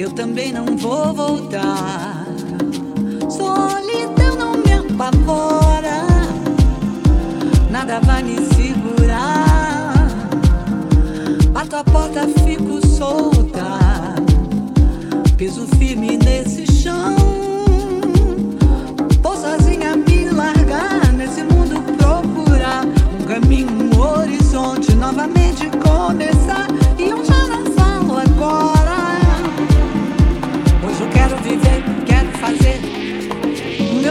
eu também não vou voltar. Solidão não me apavora, nada vai me segurar.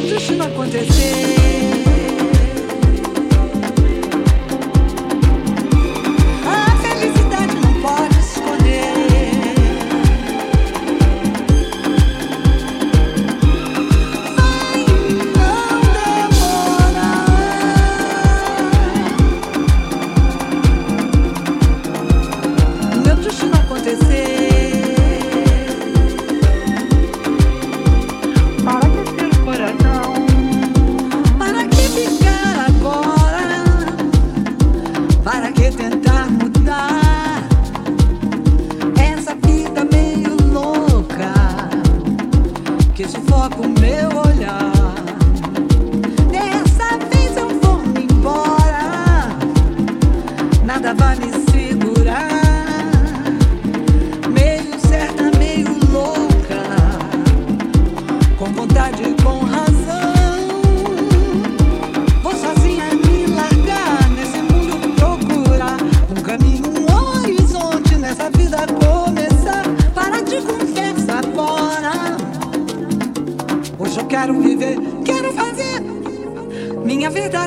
destino acontecer.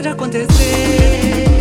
acontecer.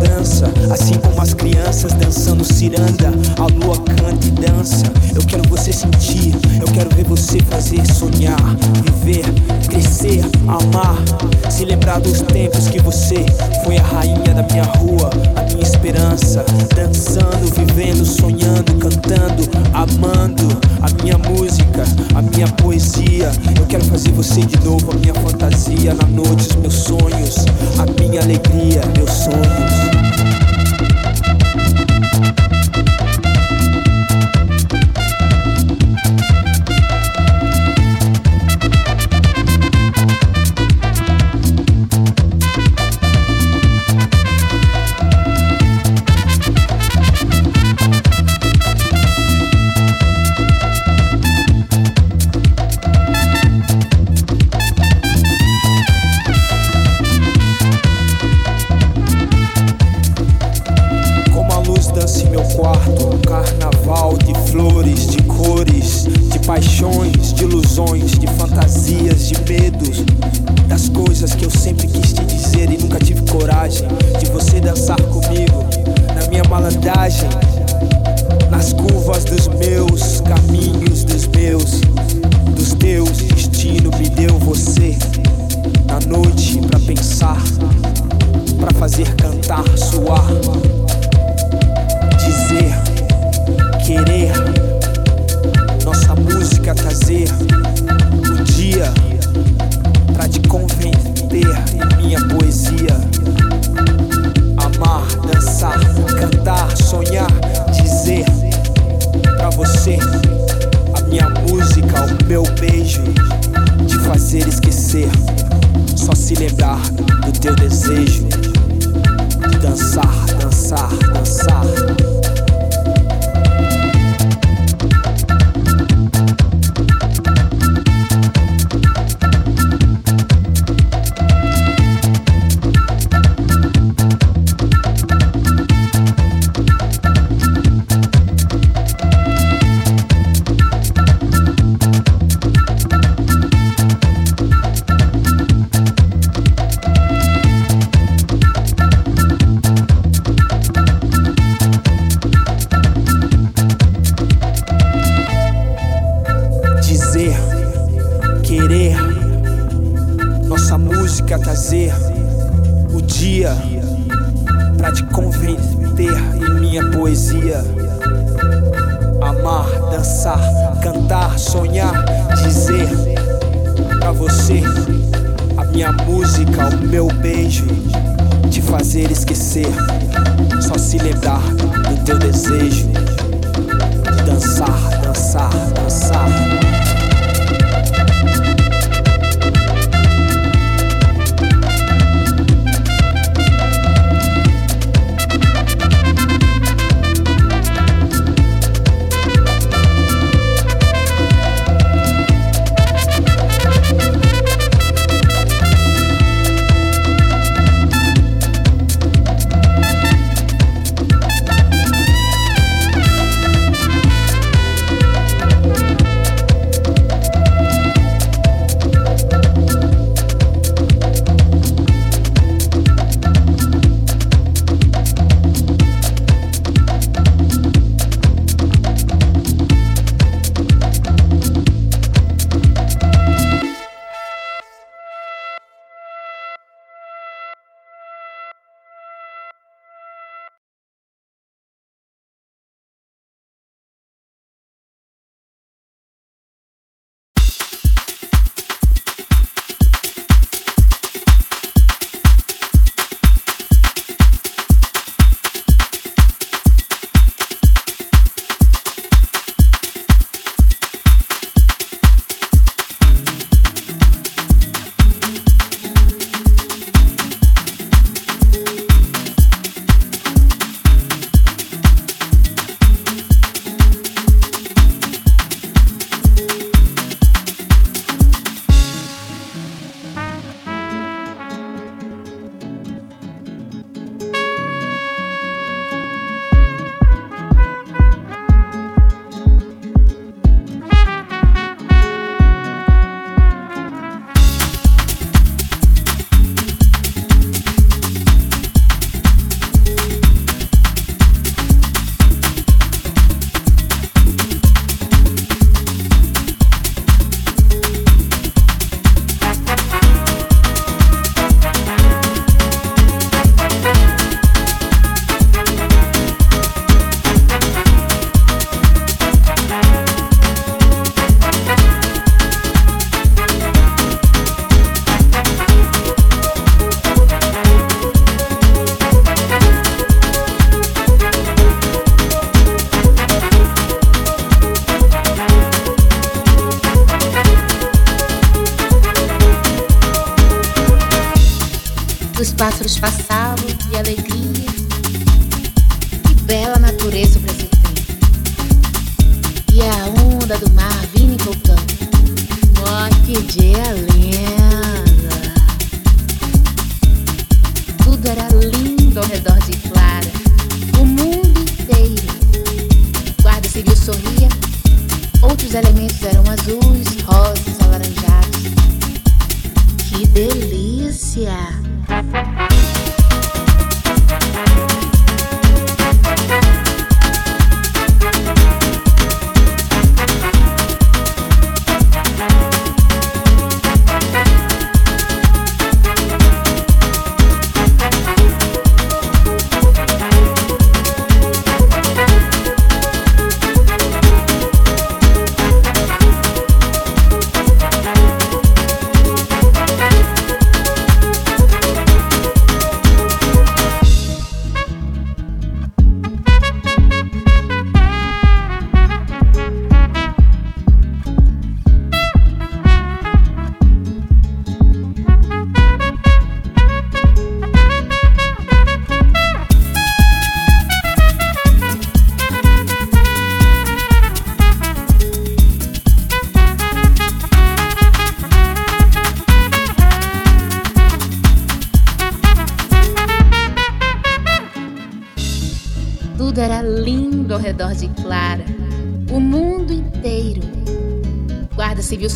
the dança, assim como as crianças dançando ciranda, a lua canta e dança. Eu quero você sentir, eu quero ver você fazer sonhar, viver, crescer, amar, se lembrar dos tempos que você foi a rainha da minha rua, a minha esperança, dançando, vivendo, sonhando, cantando, amando a minha música, a minha poesia. Eu quero fazer você de novo a minha fantasia na noite, os meus sonhos, a minha alegria, meus sonhos. Thank you. Os pássaros passavam e alegria. Que bela natureza o Brasil tem. E a onda do mar vindo e voltando. Oh, que dia lindo! Tudo era lindo ao redor de Clara. O mundo inteiro. O Guarda civil sorria. Outros elementos eram azuis, rosas, alaranjados. Que delícia! Thank you.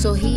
so he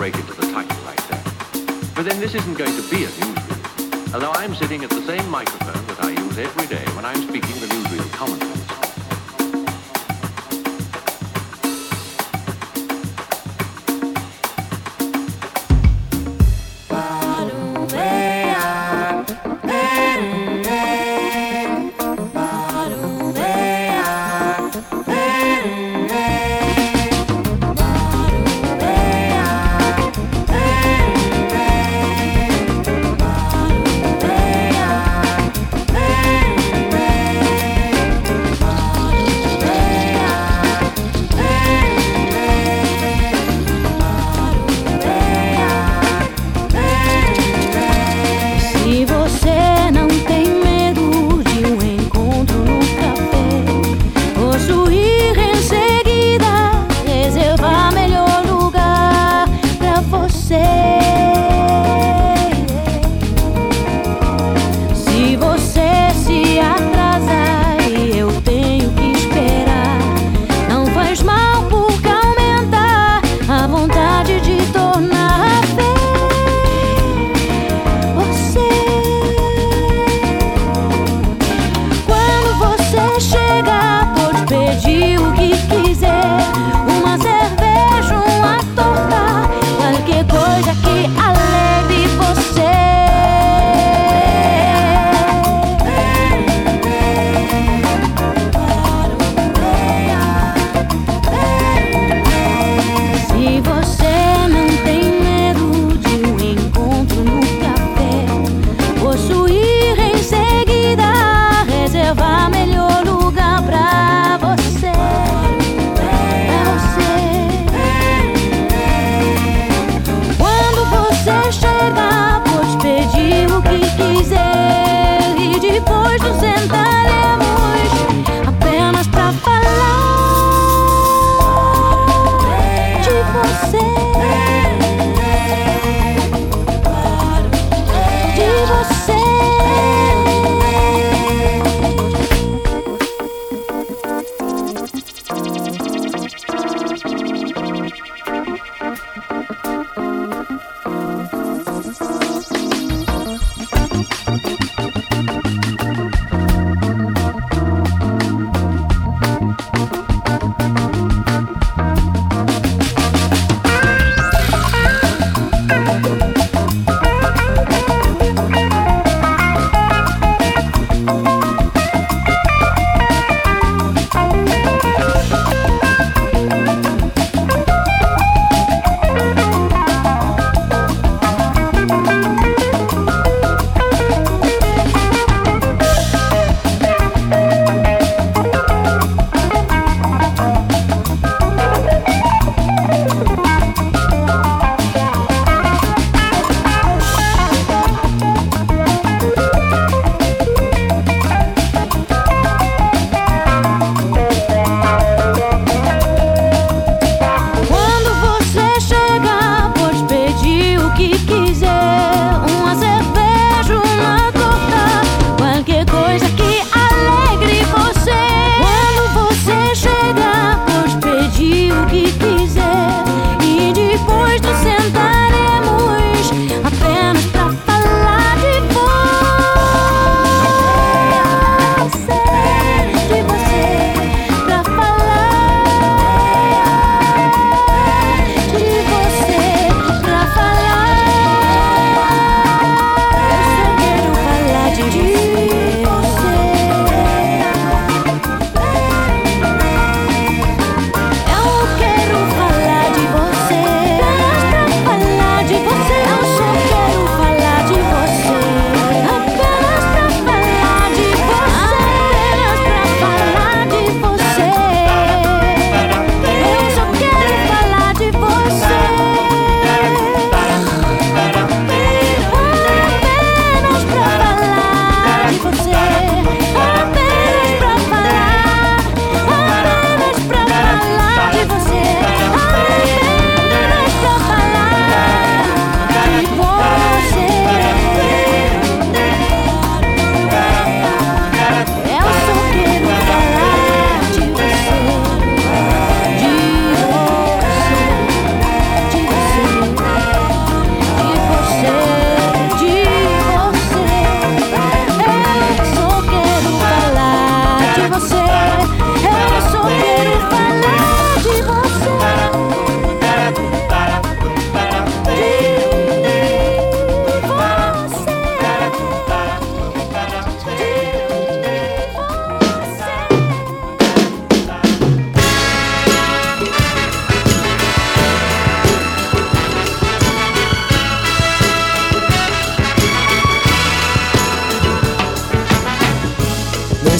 break into the title like that. But then this isn't going to be a newsreel. Although I'm sitting at the same microphone that I use every day when I'm speaking the newsreel commentary.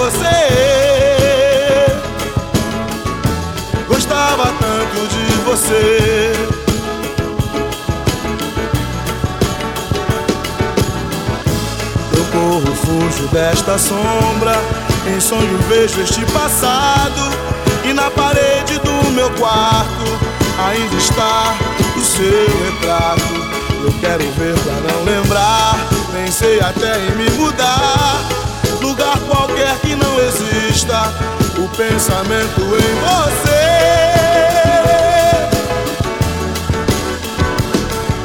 você. Gostava tanto de você. Eu corro, fujo desta sombra. Em sonho vejo este passado. E na parede do meu quarto ainda está o seu retrato. Eu quero ver pra não lembrar. Pensei até em me mudar. Lugar qualquer que não exista. O pensamento em você.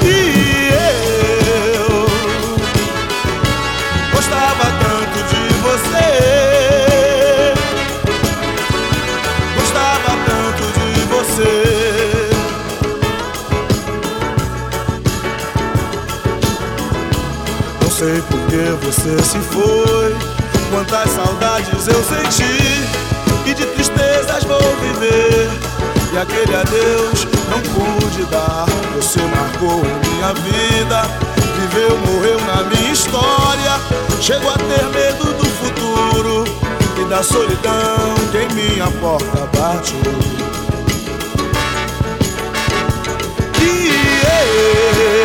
E eu gostava tanto de você. Gostava tanto de você. Não sei por que você se foi. Quantas saudades eu senti e de tristezas vou viver. E aquele adeus não pude dar. Você marcou minha vida, viveu, morreu na minha história. Chego a ter medo do futuro e da solidão que em minha porta bate. E eu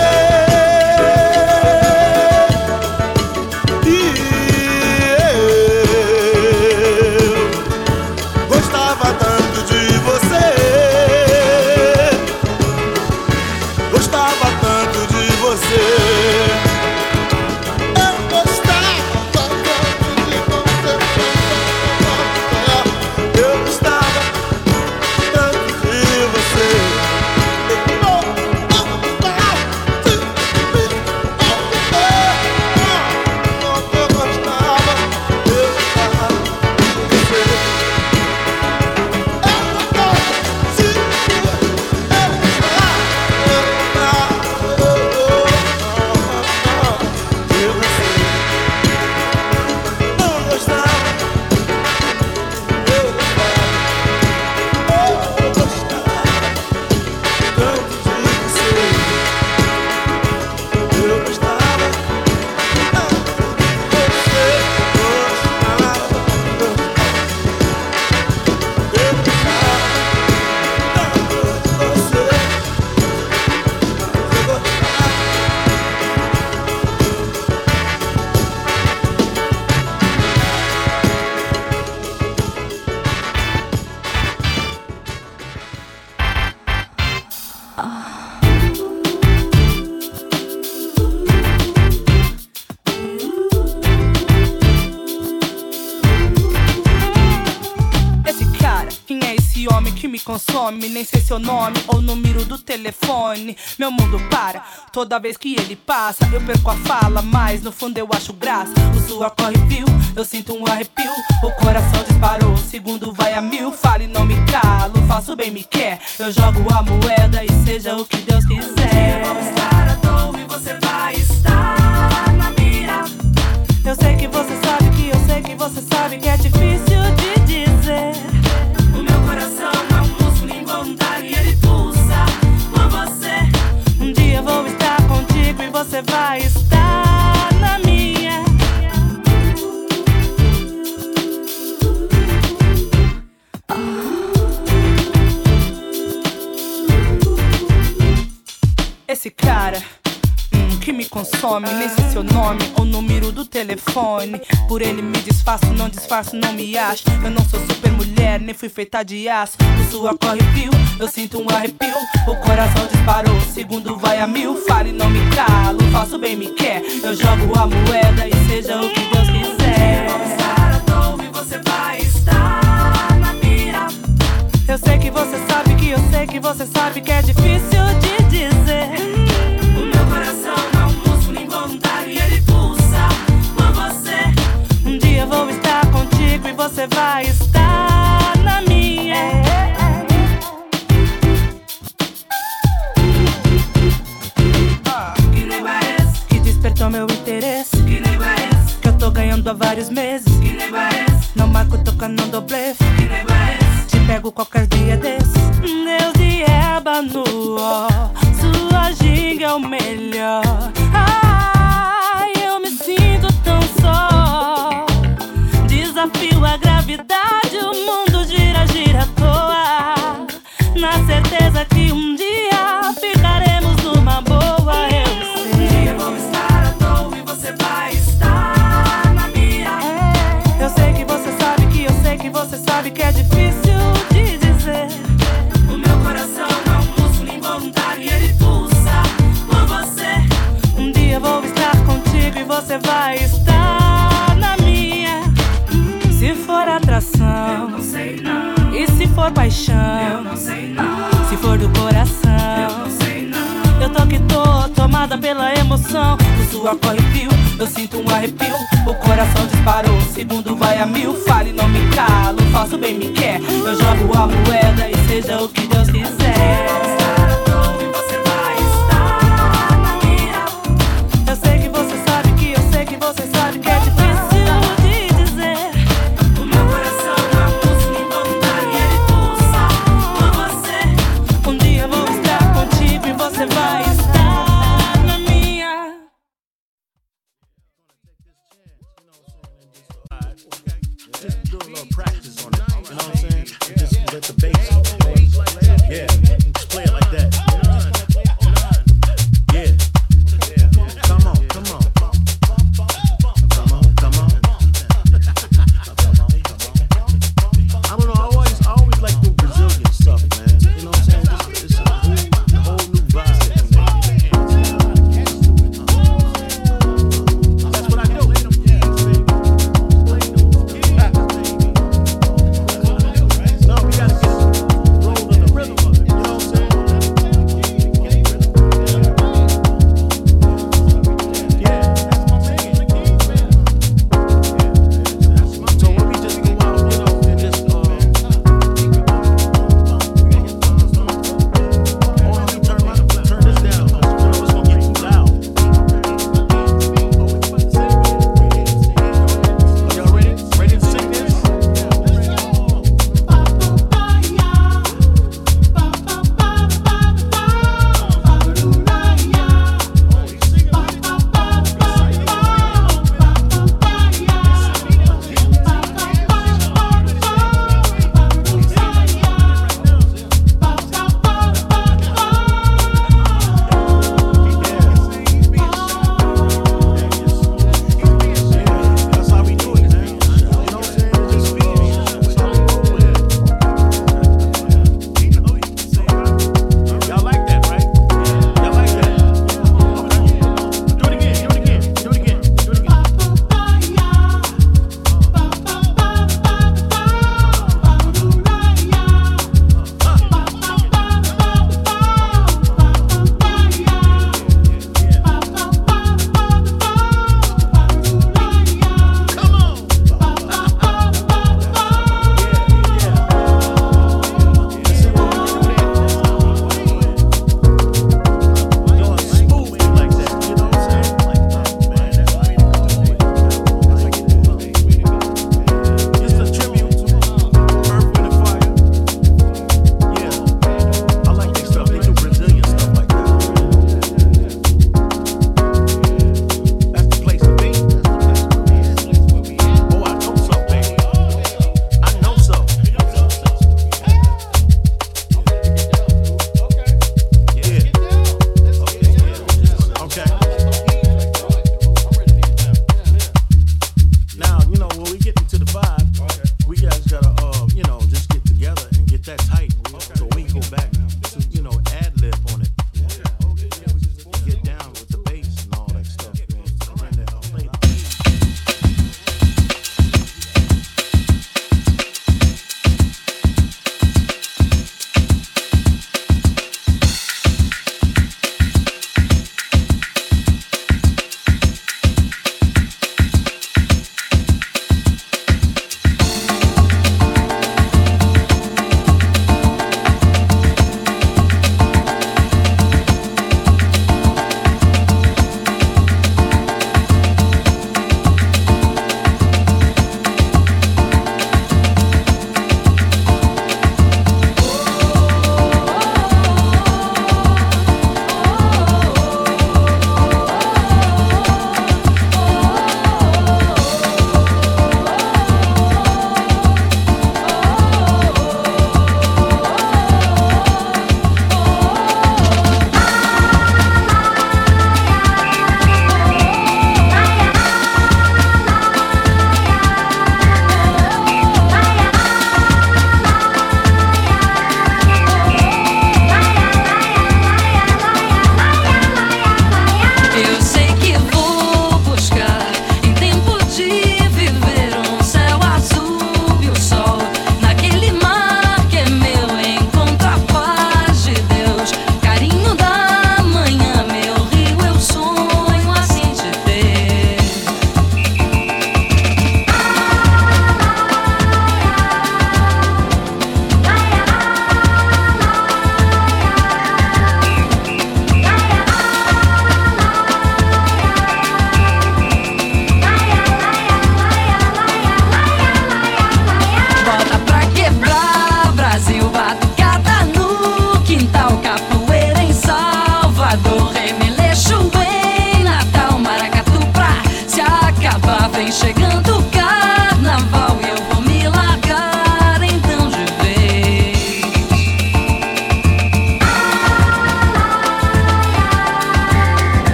Seu nome ou número do telefone. Meu mundo para toda vez que ele passa. Eu perco a fala, mas no fundo eu acho graça. O suor corre fio, eu sinto um arrepio. O coração disparou, o segundo vai a mil. Fale, não me calo, faço bem, me quer. Eu jogo a moeda e seja o que Deus quiser. Vou estar à toa e você vai estar na mira. Eu sei que você sabe que eu sei que você sabe que é difícil de dizer. Você vai estar na minha. esse cara que me consome, nem sei seu nome ou número do telefone. Por ele me disfarço, não disfarço, não me acho. Eu não sou super mulher, nem fui feita de aço. O sua corre fio, eu sinto um arrepio. O coração disparou, o segundo vai a mil. Fale, não me calo, faço bem, me quer. Eu jogo a moeda e seja o que Deus quiser. Vou estar à toa e você vai estar na mira. Eu sei que você sabe que eu sei que você sabe que é difícil de meses. Suor corre fio, eu sinto um arrepio. O coração disparou, o segundo vai a mil. Fale, não me calo, faço bem, me quer. Eu jogo a moeda e seja o que Deus. with the bass.